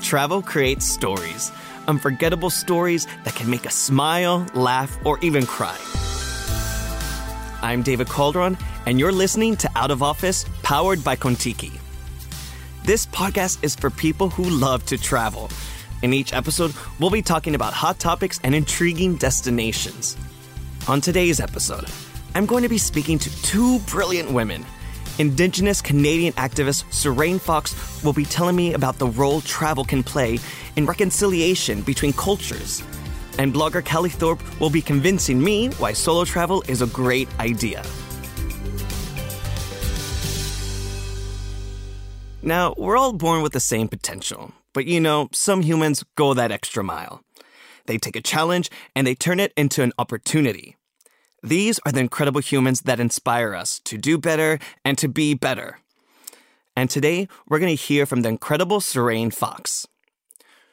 Travel creates stories, unforgettable stories that can make us smile, laugh, or even cry. I'm David Calderon, and you're listening to Out of Office, powered by Contiki. This podcast is for people who love to travel. In each episode, we'll be talking about hot topics and intriguing destinations. On today's episode, I'm going to be speaking to two brilliant women. Indigenous Canadian activist Sarain Fox will be telling me about the role travel can play in reconciliation between cultures. And blogger Callie Thorpe will be convincing me why solo travel is a great idea. Now, we're all born with the same potential, but you know, some humans go that extra mile. They take a challenge and they turn it into an opportunity. These are the incredible humans that inspire us to do better and to be better. And today, we're going to hear from the incredible Sarain Fox.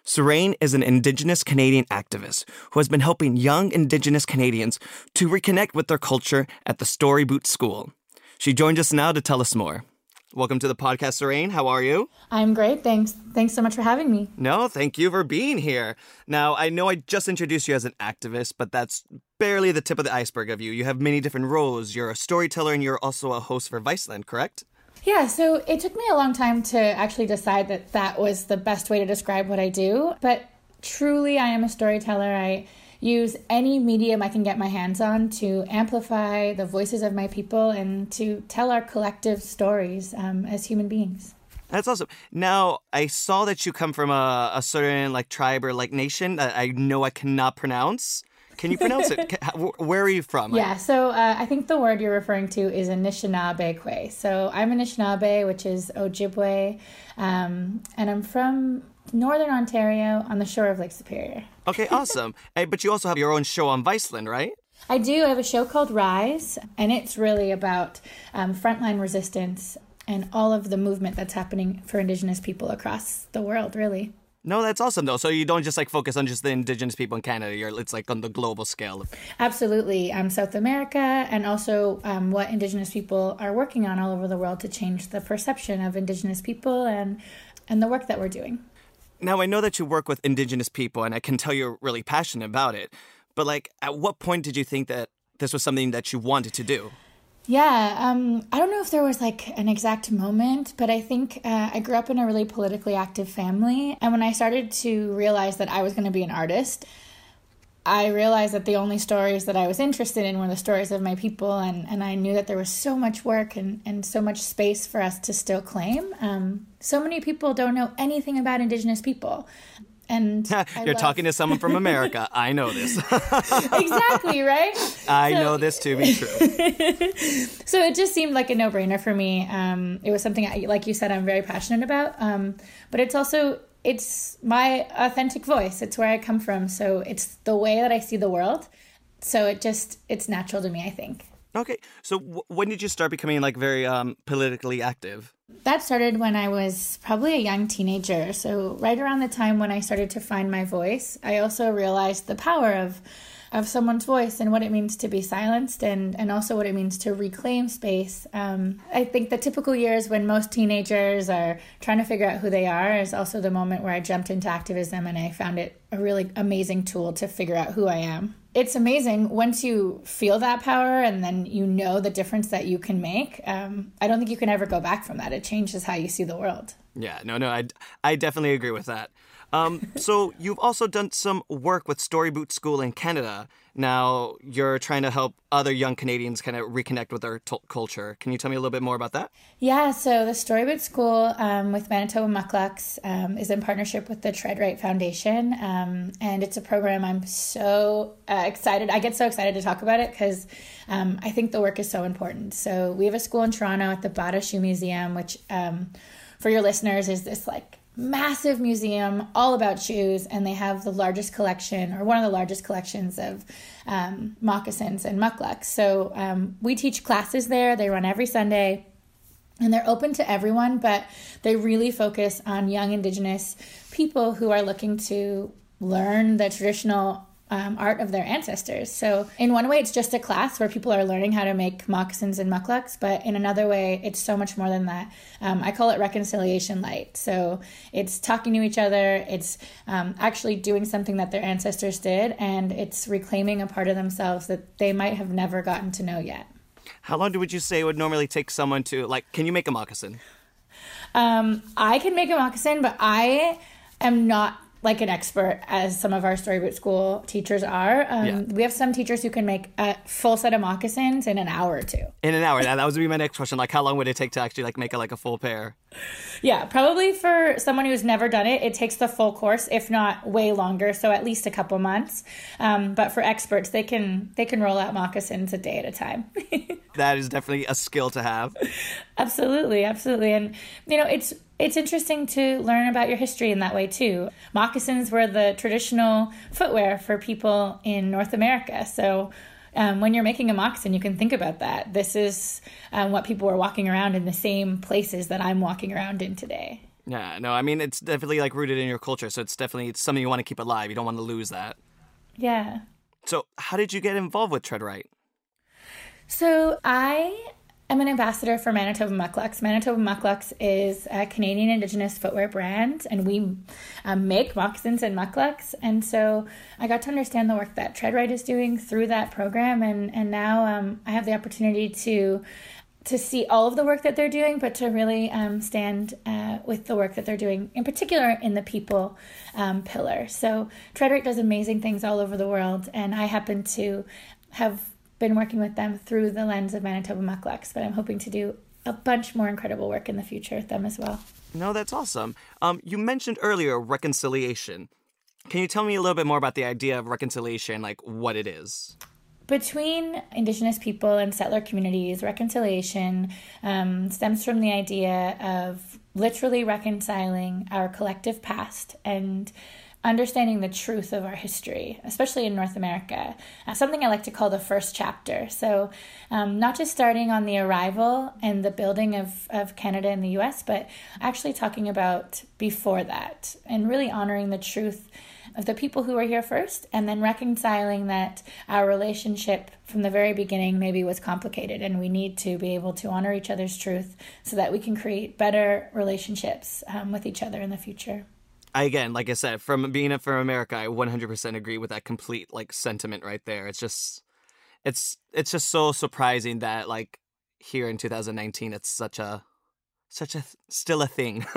Sarain is an Indigenous Canadian activist who has been helping young Indigenous Canadians to reconnect with their culture at the Storyboot School. She joins us now to tell us more. Welcome to the podcast, Sarain. How are you? I'm great. Thanks. Thanks so much for having me. No, thank you for being here. Now, I know I just introduced you as an activist, but that's barely the tip of the iceberg of you. You have many different roles. You're a storyteller and you're also a host for Viceland, correct? Yeah, so it took me a long time to actually decide that that was the best way to describe what I do. But truly, I am a storyteller. I use any medium I can get my hands on to amplify the voices of my people and to tell our collective stories um, as human beings. That's awesome. Now, I saw that you come from a, a certain like tribe or like nation that I know I cannot pronounce. Can you pronounce it? Where are you from? Yeah, so uh, I think the word you're referring to is Anishinaabe Kwe. So I'm Anishinaabe, which is Ojibwe, um, and I'm from Northern Ontario on the shore of Lake Superior. Okay, awesome. hey, but you also have your own show on Viceland, right? I do. I have a show called Rise, and it's really about um, frontline resistance and all of the movement that's happening for Indigenous people across the world, really. No, that's awesome though. So you don't just like focus on just the indigenous people in Canada. You're it's like on the global scale. Absolutely, um, South America, and also um, what indigenous people are working on all over the world to change the perception of indigenous people and and the work that we're doing. Now, I know that you work with Indigenous people, and I can tell you're really passionate about it. But, like, at what point did you think that this was something that you wanted to do? Yeah, um, I don't know if there was like an exact moment, but I think uh, I grew up in a really politically active family. And when I started to realize that I was going to be an artist, I realized that the only stories that I was interested in were the stories of my people, and, and I knew that there was so much work and, and so much space for us to still claim. Um, so many people don't know anything about Indigenous people. And you're love... talking to someone from America. I know this. exactly, right? I so... know this to be true. so it just seemed like a no brainer for me. Um, it was something, I, like you said, I'm very passionate about. Um, but it's also it's my authentic voice. It's where I come from. So it's the way that I see the world. So it just it's natural to me, I think. Okay. So w- when did you start becoming like very um, politically active? That started when I was probably a young teenager. So right around the time when I started to find my voice, I also realized the power of of someone's voice and what it means to be silenced and, and also what it means to reclaim space. Um, I think the typical years when most teenagers are trying to figure out who they are is also the moment where I jumped into activism and I found it a really amazing tool to figure out who I am. It's amazing once you feel that power and then you know the difference that you can make. Um, I don't think you can ever go back from that. It changes how you see the world. Yeah, no, no, I, I definitely agree with that. Um, so you've also done some work with Storyboot School in Canada. Now you're trying to help other young Canadians kind of reconnect with their t- culture. Can you tell me a little bit more about that? Yeah, so the Storyboot School um, with Manitoba Mukluks um, is in partnership with the TreadRight Foundation, um, and it's a program I'm so uh, excited. I get so excited to talk about it because um, I think the work is so important. So we have a school in Toronto at the Bata Shoe Museum, which um, for your listeners is this like massive museum all about shoes, and they have the largest collection, or one of the largest collections of um, moccasins and mukluks. So um, we teach classes there. They run every Sunday, and they're open to everyone, but they really focus on young Indigenous people who are looking to learn the traditional um, art of their ancestors. So, in one way, it's just a class where people are learning how to make moccasins and mukluks, but in another way, it's so much more than that. Um, I call it reconciliation light. So, it's talking to each other, it's um, actually doing something that their ancestors did, and it's reclaiming a part of themselves that they might have never gotten to know yet. How long do would you say it would normally take someone to, like, can you make a moccasin? Um, I can make a moccasin, but I am not like an expert as some of our Storyboot School teachers are. Um, yeah. We have some teachers who can make a full set of moccasins in an hour or two. In an hour. that was to be my next question. Like, how long would it take to actually like make a, like a full pair? Yeah, probably for someone who's never done it, it takes the full course, if not way longer. So at least a couple months. Um, but for experts, they can they can roll out moccasins a day at a time. that is definitely a skill to have. Absolutely, absolutely, and you know it's it's interesting to learn about your history in that way too. Moccasins were the traditional footwear for people in North America. So um, when you're making a moccasin, you can think about that. This is um, what people were walking around in the same places that I'm walking around in today. Yeah, no, I mean, it's definitely like rooted in your culture. So it's definitely it's something you want to keep alive. You don't want to lose that. Yeah. So, how did you get involved with TreadRight? So, I I'm an ambassador for Manitoba Mukluks. Manitoba Mukluks is a Canadian Indigenous footwear brand, and we um, make moccasins and mukluks. And so I got to understand the work that TreadRight is doing through that program, and and now um, I have the opportunity to to see all of the work that they're doing, but to really um, stand uh, with the work that they're doing, in particular in the people um, pillar. So TreadRight does amazing things all over the world, and I happen to have been working with them through the lens of Manitoba Mukluks, but I'm hoping to do a bunch more incredible work in the future with them as well. No, that's awesome. Um, you mentioned earlier reconciliation. Can you tell me a little bit more about the idea of reconciliation, like what it is? Between Indigenous people and settler communities, reconciliation um, stems from the idea of literally reconciling our collective past and understanding the truth of our history, especially in North America. Uh, something I like to call the first chapter. So, um, not just starting on the arrival and the building of, of Canada and the US, but actually talking about before that and really honoring the truth of the people who were here first and then reconciling that our relationship from the very beginning maybe was complicated and we need to be able to honor each other's truth so that we can create better relationships um, with each other in the future. I, again, like I said, from being from America, I 100% agree with that complete like sentiment right there. It's just, it's it's just so surprising that like here in 2019, it's such a such a still a thing.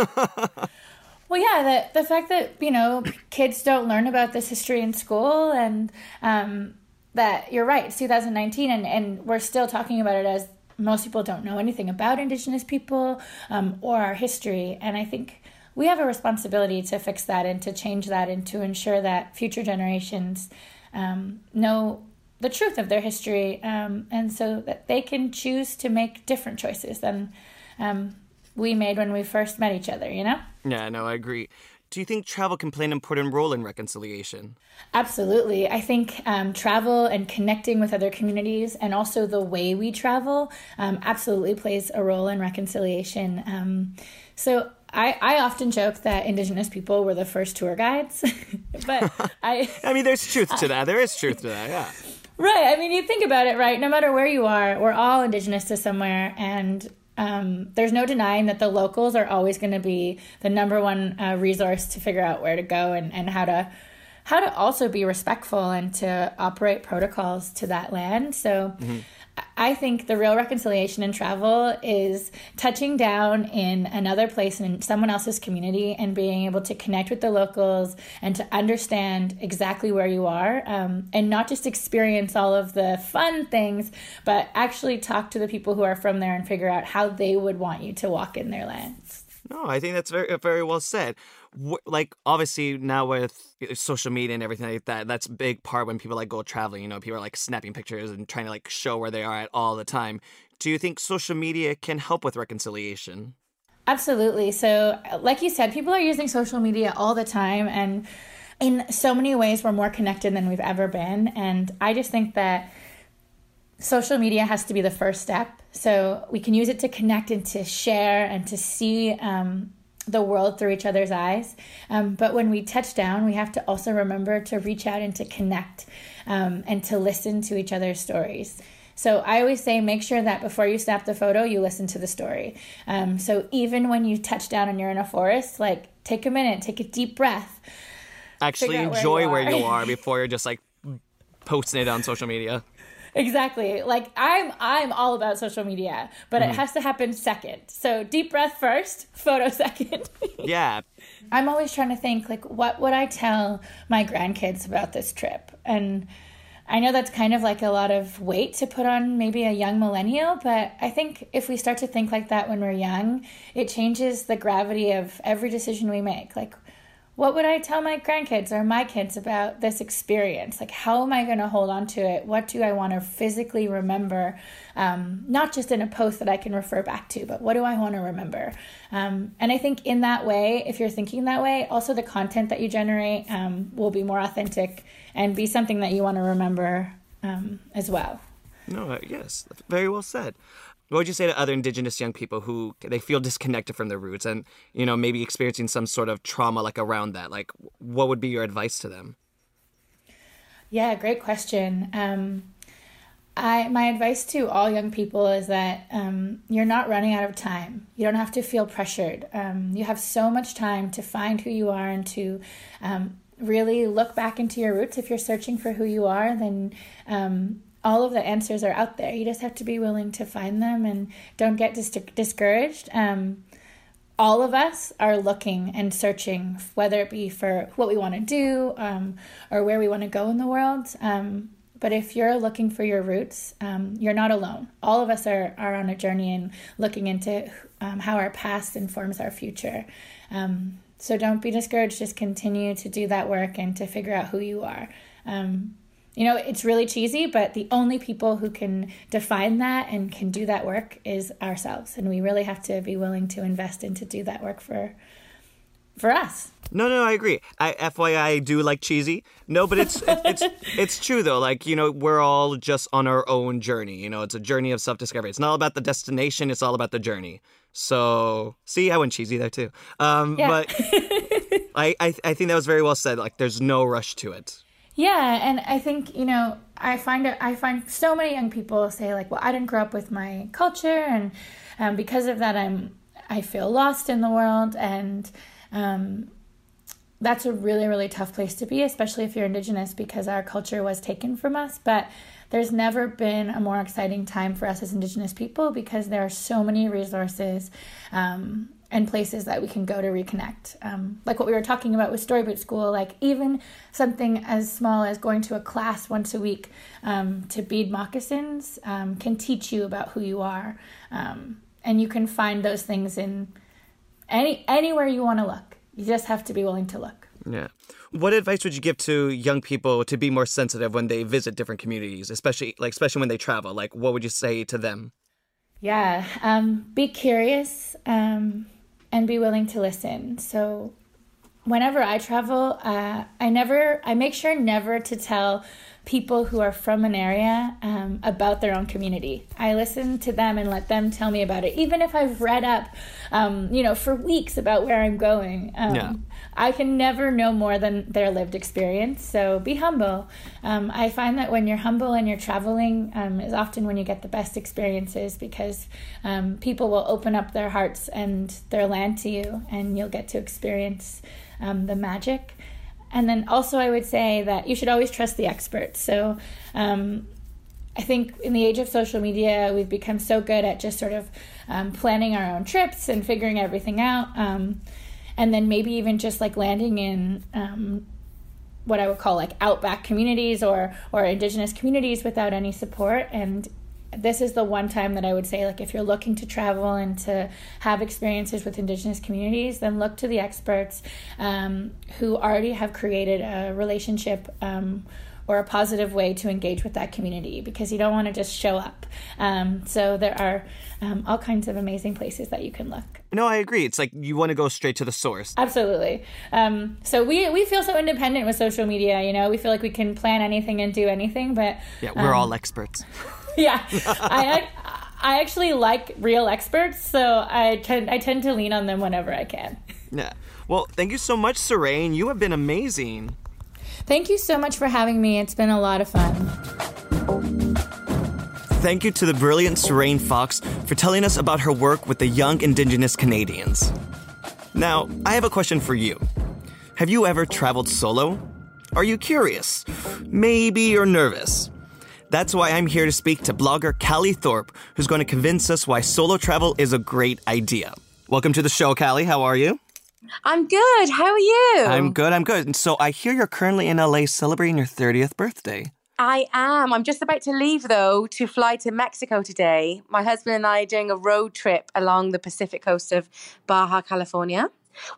well, yeah, the the fact that you know kids don't learn about this history in school, and um, that you're right, it's 2019, and and we're still talking about it as most people don't know anything about Indigenous people um, or our history, and I think we have a responsibility to fix that and to change that and to ensure that future generations um, know the truth of their history um, and so that they can choose to make different choices than um, we made when we first met each other, you know? Yeah, no, I agree. Do you think travel can play an important role in reconciliation? Absolutely. I think um, travel and connecting with other communities and also the way we travel um, absolutely plays a role in reconciliation. Um, so I, I often joke that indigenous people were the first tour guides, but I I mean there's truth to that. There is truth to that. Yeah. Right. I mean, you think about it, right? No matter where you are, we're all indigenous to somewhere, and um, there's no denying that the locals are always going to be the number one uh, resource to figure out where to go and, and how to how to also be respectful and to operate protocols to that land. So. Mm-hmm I think the real reconciliation in travel is touching down in another place in someone else's community and being able to connect with the locals and to understand exactly where you are um, and not just experience all of the fun things, but actually talk to the people who are from there and figure out how they would want you to walk in their lands. No, I think that's very very well said like obviously now with social media and everything like that that's a big part when people like go traveling you know people are like snapping pictures and trying to like show where they are at all the time. Do you think social media can help with reconciliation? Absolutely. So like you said people are using social media all the time and in so many ways we're more connected than we've ever been. And i just think that social media has to be the first step. So we can use it to connect and to share and to see um, the world through each other's eyes. Um, but when we touch down, we have to also remember to reach out and to connect um, and to listen to each other's stories. So I always say make sure that before you snap the photo, you listen to the story. Um, so even when you touch down and you're in a forest, like take a minute, take a deep breath. Actually enjoy where you, where you are before you're just like posting it on social media. Exactly. Like I'm I'm all about social media, but mm-hmm. it has to happen second. So deep breath first, photo second. yeah. I'm always trying to think like what would I tell my grandkids about this trip? And I know that's kind of like a lot of weight to put on maybe a young millennial, but I think if we start to think like that when we're young, it changes the gravity of every decision we make. Like what would I tell my grandkids or my kids about this experience? Like, how am I going to hold on to it? What do I want to physically remember? Um, not just in a post that I can refer back to, but what do I want to remember? Um, and I think in that way, if you're thinking that way, also the content that you generate um, will be more authentic and be something that you want to remember um, as well. No, uh, yes, very well said what would you say to other indigenous young people who they feel disconnected from their roots and you know maybe experiencing some sort of trauma like around that like what would be your advice to them yeah great question um, I, my advice to all young people is that um, you're not running out of time. You don't have to feel pressured. Um, you have so much time to find who you are and to um, really look back into your roots. If you're searching for who you are, then um, all of the answers are out there. You just have to be willing to find them and don't get dis- discouraged. Um, all of us are looking and searching, whether it be for what we want to do um, or where we want to go in the world. Um, but if you're looking for your roots, um, you're not alone. All of us are, are on a journey and looking into um, how our past informs our future. Um, so don't be discouraged. Just continue to do that work and to figure out who you are. You know, it's really cheesy, but the only people who can define that and can do that work is ourselves. And we really have to be willing to invest in to do that work for for us. No, no, I agree. I FYI I do like cheesy. No, but it's it's it's true though. Like, you know, we're all just on our own journey. You know, it's a journey of self-discovery. It's not about the destination, it's all about the journey. So, see, I went cheesy there too. Um yeah. but I, I I think that was very well said. Like there's no rush to it. Yeah, and I think you know I find it, I find so many young people say like, well, I didn't grow up with my culture, and um, because of that, I'm I feel lost in the world, and um, that's a really really tough place to be, especially if you're Indigenous, because our culture was taken from us. But there's never been a more exciting time for us as Indigenous people because there are so many resources. Um, and places that we can go to reconnect. Um, like what we were talking about with Storyboot School, like even something as small as going to a class once a week um, to bead moccasins um, can teach you about who you are. Um, and you can find those things in any anywhere you want to look. You just have to be willing to look. Yeah. What advice would you give to young people to be more sensitive when they visit different communities, especially like especially when they travel? Like what would you say to them? Yeah, um, be curious. Um, and be willing to listen. So whenever I travel, uh, I never, I make sure never to tell people who are from an area um, about their own community. I listen to them and let them tell me about it, even if I've read up, um, you know, for weeks about where I'm going. Um, yeah. I can never know more than their lived experience. So be humble. Um, I find that when you're humble and you're traveling um, is often when you get the best experiences because um, people will open up their hearts and their land to you, and you'll get to experience the magic. And then also, I would say that you should always trust the experts. So, um, I think in the age of social media, we've become so good at just sort of um, planning our own trips and figuring everything out. Um, and then maybe even just like landing in um, what I would call like outback communities or, or indigenous communities without any support. And this is the one time that I would say, like, if you're looking to travel and to have experiences with Indigenous communities, then look to the experts um, who already have created a relationship. Um, or a positive way to engage with that community because you don't want to just show up. Um, so there are um, all kinds of amazing places that you can look. No, I agree. It's like you want to go straight to the source. Absolutely. Um, so we we feel so independent with social media. You know, we feel like we can plan anything and do anything, but yeah, we're all um, experts. yeah, I, I actually like real experts, so I tend I tend to lean on them whenever I can. Yeah. Well, thank you so much, Sarain. You have been amazing. Thank you so much for having me. It's been a lot of fun. Thank you to the brilliant Sarain Fox for telling us about her work with the young Indigenous Canadians. Now, I have a question for you. Have you ever traveled solo? Are you curious? Maybe you're nervous. That's why I'm here to speak to blogger Callie Thorpe, who's going to convince us why solo travel is a great idea. Welcome to the show, Callie. How are you? I'm good. How are you? I'm good. I'm good. And so I hear you're currently in LA celebrating your 30th birthday. I am. I'm just about to leave though to fly to Mexico today. My husband and I are doing a road trip along the Pacific coast of Baja California.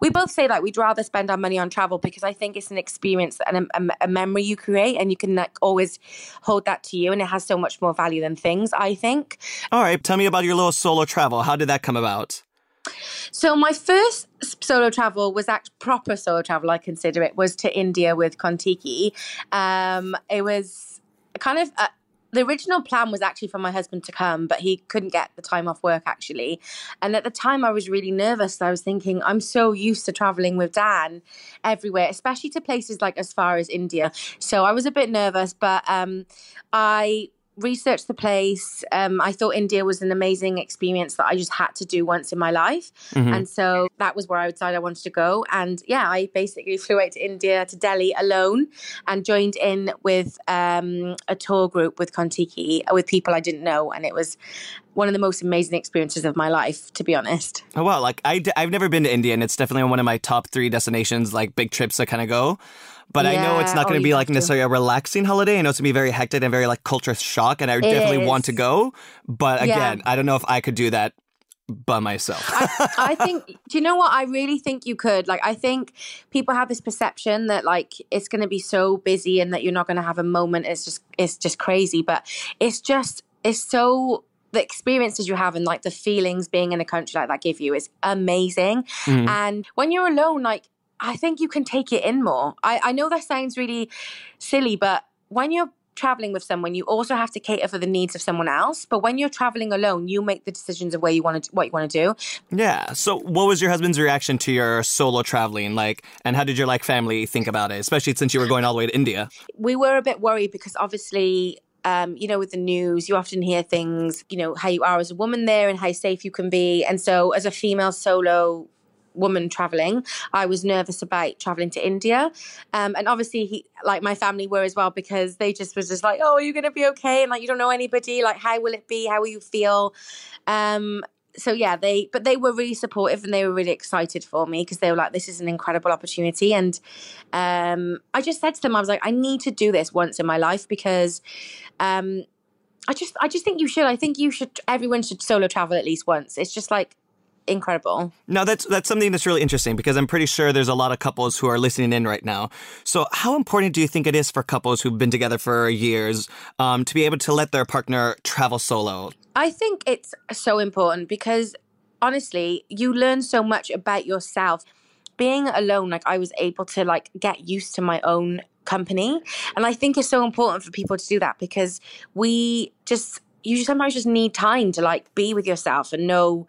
We both say like we'd rather spend our money on travel because I think it's an experience and a, a, a memory you create, and you can like always hold that to you, and it has so much more value than things. I think. All right, tell me about your little solo travel. How did that come about? So my first solo travel was act proper solo travel. I consider it was to India with Contiki. Um, it was kind of. Uh, the original plan was actually for my husband to come, but he couldn't get the time off work actually. And at the time, I was really nervous. I was thinking, I'm so used to traveling with Dan everywhere, especially to places like as far as India. So I was a bit nervous, but um, I researched the place. Um, I thought India was an amazing experience that I just had to do once in my life. Mm-hmm. And so that was where I decided I wanted to go. And yeah, I basically flew out to India, to Delhi alone and joined in with um, a tour group with Contiki with people I didn't know. And it was one of the most amazing experiences of my life, to be honest. Oh, wow. Like, I d- I've never been to India, and it's definitely one of my top three destinations, like big trips to kind of go. But yeah. I know it's not going oh, to be like necessarily a relaxing holiday. I know it's going to be very hectic and very like culture shock, and I it definitely is. want to go. But again, yeah. I don't know if I could do that by myself. I, I, think. Do you know what? I really think you could. Like, I think people have this perception that like it's going to be so busy and that you're not going to have a moment. It's just it's just crazy. But it's just it's so the experiences you have and like the feelings being in a country like that give you is amazing. Mm. And when you're alone, like I think you can take it in more. I, I know that sounds really silly, but when you're traveling with someone, you also have to cater for the needs of someone else. But when you're traveling alone, you make the decisions of where you want to, what you want to do. Yeah. So, what was your husband's reaction to your solo traveling? Like, and how did your like family think about it, especially since you were going all the way to India? We were a bit worried because obviously. Um, you know, with the news, you often hear things, you know, how you are as a woman there and how safe you can be. And so, as a female solo woman traveling i was nervous about traveling to india. Um, and obviously he like my family were as well because they just was just like oh are you gonna be okay? And like you don't know anybody. Like how will it be? How will you feel? Um, so yeah they but they were really supportive and they were really excited for me because they were like this is an incredible opportunity. And um, i just said to them i was like i need to do this once in my life because um, I just I just think you should. I think you should everyone should solo travel at least once. It's just like incredible. No, that's that's something that's really interesting because I'm pretty sure there's a lot of couples who are listening in right now. So, how important do you think it is for couples who've been together for years um, to be able to let their partner travel solo? I think it's so important because honestly, you learn so much about yourself. Being alone, like I was able to like get used to my own company, and I think it's so important for people to do that because we just you sometimes just need time to like be with yourself and know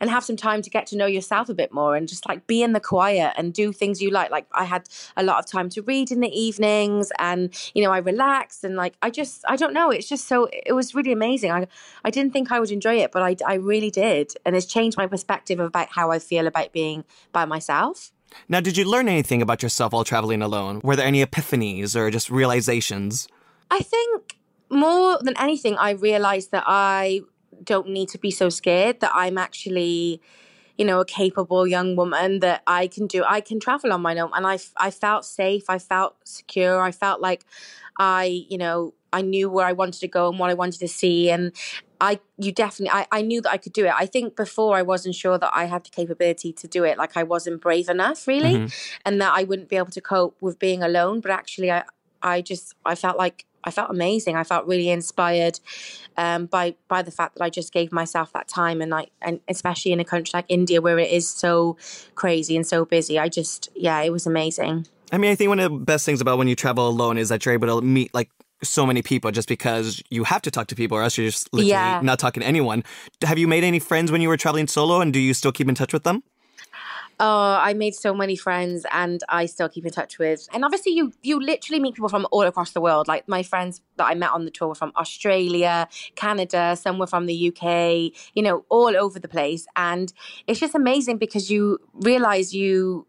and have some time to get to know yourself a bit more and just like be in the quiet and do things you like. Like I had a lot of time to read in the evenings and, you know, I relaxed and like I just, I don't know, it's just so, it was really amazing. I, I didn't think I would enjoy it, but I, I really did. And it's changed my perspective about how I feel about being by myself. Now, did you learn anything about yourself while traveling alone? Were there any epiphanies or just realizations? I think more than anything, I realized that I don't need to be so scared that I'm actually you know a capable young woman that I can do I can travel on my own and I I felt safe I felt secure I felt like I you know I knew where I wanted to go and what I wanted to see and I you definitely I, I knew that I could do it. I think before I wasn't sure that I had the capability to do it. Like I wasn't brave enough really mm-hmm. and that I wouldn't be able to cope with being alone. But actually I I just I felt like I felt amazing. I felt really inspired um, by by the fact that I just gave myself that time, and I and especially in a country like India where it is so crazy and so busy. I just yeah, it was amazing. I mean, I think one of the best things about when you travel alone is that you're able to meet like so many people just because you have to talk to people or else you're just literally Yeah. not talking to anyone. Have you made any friends when you were traveling solo and do you still keep in touch with them? Oh, I made so many friends and I still keep in touch with. And obviously you you literally meet people from all across the world. Like my friends that I met on the tour were from Australia, Canada, some were from the UK, you know, all over the place. And it's just amazing because you realize you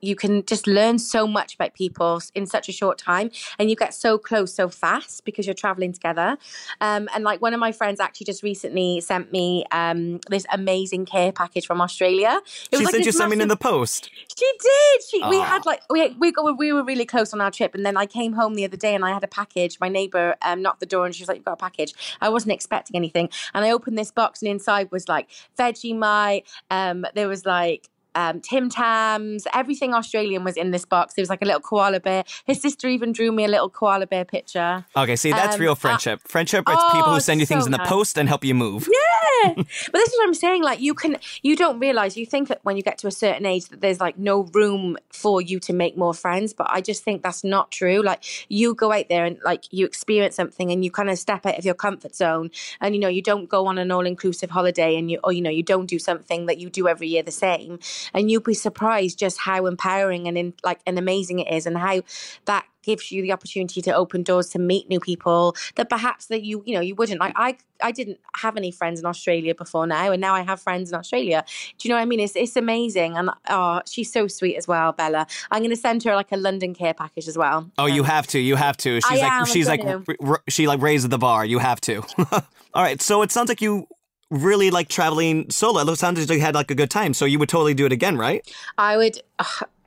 you can just learn so much about people in such a short time and you get so close so fast because you're traveling together um, and like one of my friends actually just recently sent me um, this amazing care package from australia she it like sent you something in the post. she did. She we had like we we we were really close on our trip, and then I came home the other day and I had a package. My neighbor um, knocked the door and she was like, "You've got a package." I wasn't expecting anything, and I opened this box and inside was like Vegemite. Um, there was like. Um, Tim Tams, everything Australian was in this box. There was like a little koala bear. His sister even drew me a little koala bear picture. Okay, see, that's Um, real uh, friendship. friendship, it's people oh, who send you things so in the nice. post and help you move. Yeah, but this is what I'm saying. Like you can, you don't realize. You think that when you get to a certain age that there's like no room for you to make more friends. But I just think that's not true. Like you go out there and like you experience something and you kind of step out of your comfort zone. And you know you don't go on an all inclusive holiday and you or you know you don't do something that you do every year the same. And you'll be surprised just how empowering and in, like and amazing it is, and how that gives you the opportunity to open doors to meet new people that perhaps that you you know you wouldn't like I I didn't have any friends in Australia before now and now I have friends in Australia do you know what I mean it's it's amazing and oh she's so sweet as well Bella I'm going to send her like a London care package as well Oh, you Um, have to. You have to. She's I like am, she's like r- r- she like raised the bar. You have to. All right. So it sounds like you really like traveling solo. It sounds like you had like a good time. So you would totally do it again, right? I would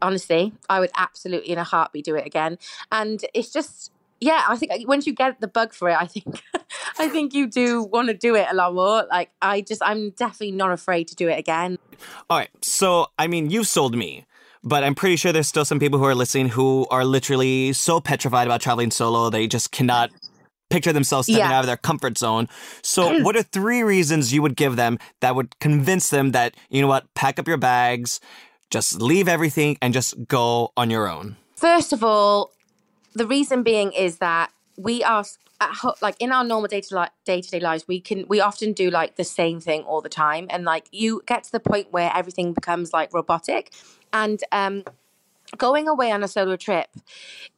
honestly, I would absolutely in a heartbeat do it again. And it's just yeah, I think once you get the bug for it, I think I think you do want to do it a lot more. Like I just I'm definitely not afraid to do it again. All right. So I mean, you've sold me. But I'm pretty sure there's still some people who are listening who are literally so petrified about traveling solo they just cannot picture themselves stepping Yeah. out of their comfort zone. So, what are three reasons you would give them that would convince them that, you know what, pack up your bags, just leave everything and just go on your own? First of all, the reason being is that we are ho- like in our normal day to day to day lives, we can we often do like the same thing all the time, and like you get to the point where everything becomes like robotic, and um, going away on a solo trip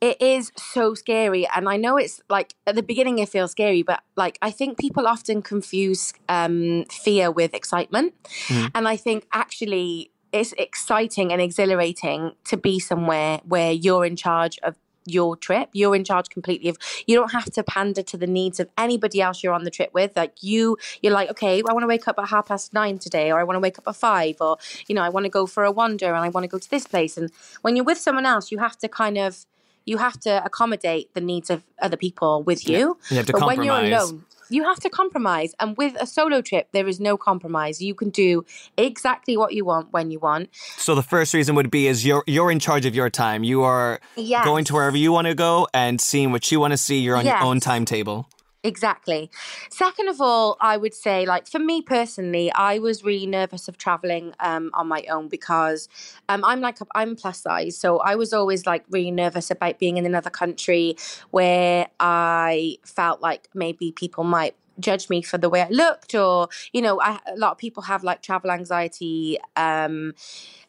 it is so scary and i know it's like at the beginning it feels scary but like i think people often confuse um fear with excitement Mhm. and i think actually it's exciting and exhilarating to be somewhere where you're in charge of your trip. You're in charge completely of you don't have to pander to the needs of anybody else you're on the trip with. Like you you're like okay i want to wake up at half past nine today or i want to wake up at five or you know i want to go for a wander and i want to go to this place. And when you're with someone else you have to kind of you have to accommodate the needs of other people with you. You have to but when compromise. you're alone you have to compromise and with a solo trip there is no compromise you can do exactly what you want when you want So the first reason would be is you're you're in charge of your time. You are Yes. going to wherever you want to go and seeing what you want to see. You're on your own timetable. Exactly. Second of all, I would say, like for me personally, I was really nervous of traveling um, on my own because um, I'm like I'm plus size, so I was always like really nervous about being in another country where I felt like maybe people might judge me for the way I looked, or you know, I, a lot of people have like travel anxiety. Um,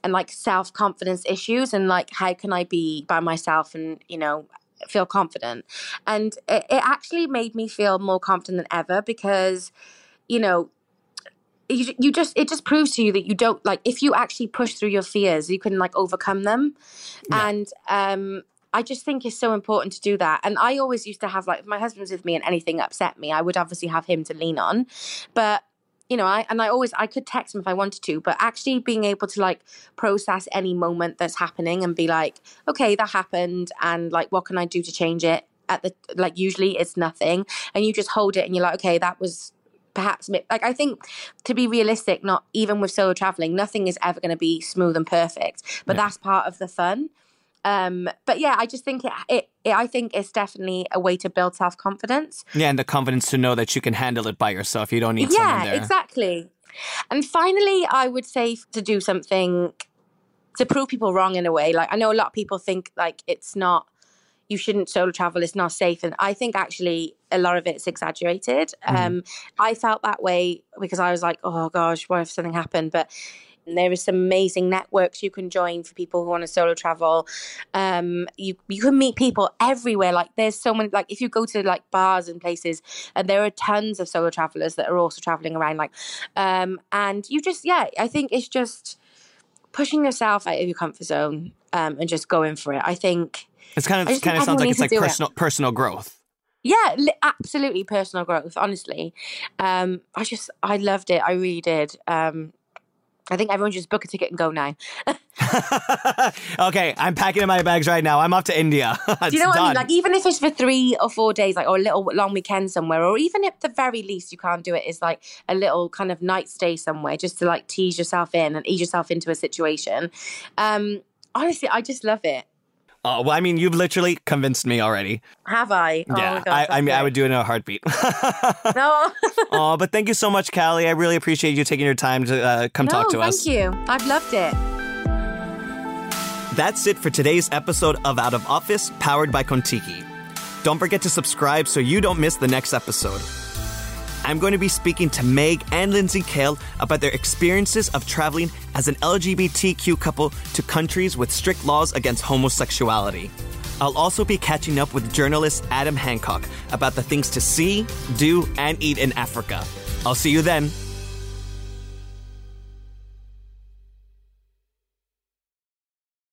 and like self confidence issues, and like how can I be by myself and you know feel confident? and it, it actually made me feel more confident than ever because you know you, you just it just proves to you that you don't like if you actually push through your fears you can like overcome them Yeah. and um I just think it's so important to do that. And I always used to have like if my husband was with me and anything upset me, I would obviously have him to lean on. But you know, I and I always I could text him if I wanted to, but actually being able to like process any moment that's happening and be like, okay, that happened, and like, what can I do to change it? At the like, usually it's nothing, and you just hold it, and you're like, okay, that was perhaps like I think to be realistic, not even with solo traveling, nothing is ever going to be smooth and perfect, but Yeah. that's part of the fun. Um, but yeah, I just think it, it, it. I think it's definitely a way to build self confidence. Yeah, and the confidence to know that you can handle it by yourself. You don't need someone Yeah, exactly. And finally, I would say to do something to prove people wrong in a way. Like I know a lot of people think like it's not, you shouldn't solo travel, it's not safe. And I think actually a lot of it's exaggerated. Mm-hmm. Um, I felt that way because I was like, oh gosh, what if something happened? But there is some amazing networks you can join for people who want to solo travel. Um, you you can meet people everywhere. Like there's so many. Like if you go to like bars and places, and there are tons of solo travelers that are also traveling around. Like, um, and you just yeah, I think it's just pushing yourself out of your comfort zone um, and just going for it. I think it's kind of kind of sounds like it's like personal it. personal growth. Yeah, absolutely personal growth. Honestly, um, I just I loved it. I really did. Um, I think everyone should just book a ticket and go now. okay, I'm packing in my bags right now. I'm off to India. Do you know what. I mean? Like even if it's for three or four days, like or a little long weekend somewhere, or even at the very least you can't do it is like a little kind of night stay somewhere, just to like tease yourself in and ease yourself into a situation. Um, honestly, I just love it. Oh, well, I mean, you've literally convinced me already. Have I? Oh yeah, God, I, I, mean, great. I would do it in a heartbeat. no. oh, but thank you so much, Callie. I really appreciate you taking your time to uh, come no, talk to thank us. Thank you. I've loved it. That's it for today's episode of Out of Office, powered by Contiki. Don't forget to subscribe so you don't miss the next episode. I'm going to be speaking to Meg and Lindsay Kale about their experiences of traveling as an LGBTQ couple to countries with strict laws against homosexuality. I'll also be catching up with journalist Adam Hancock about the things to see, do, and eat in Africa. I'll see you then.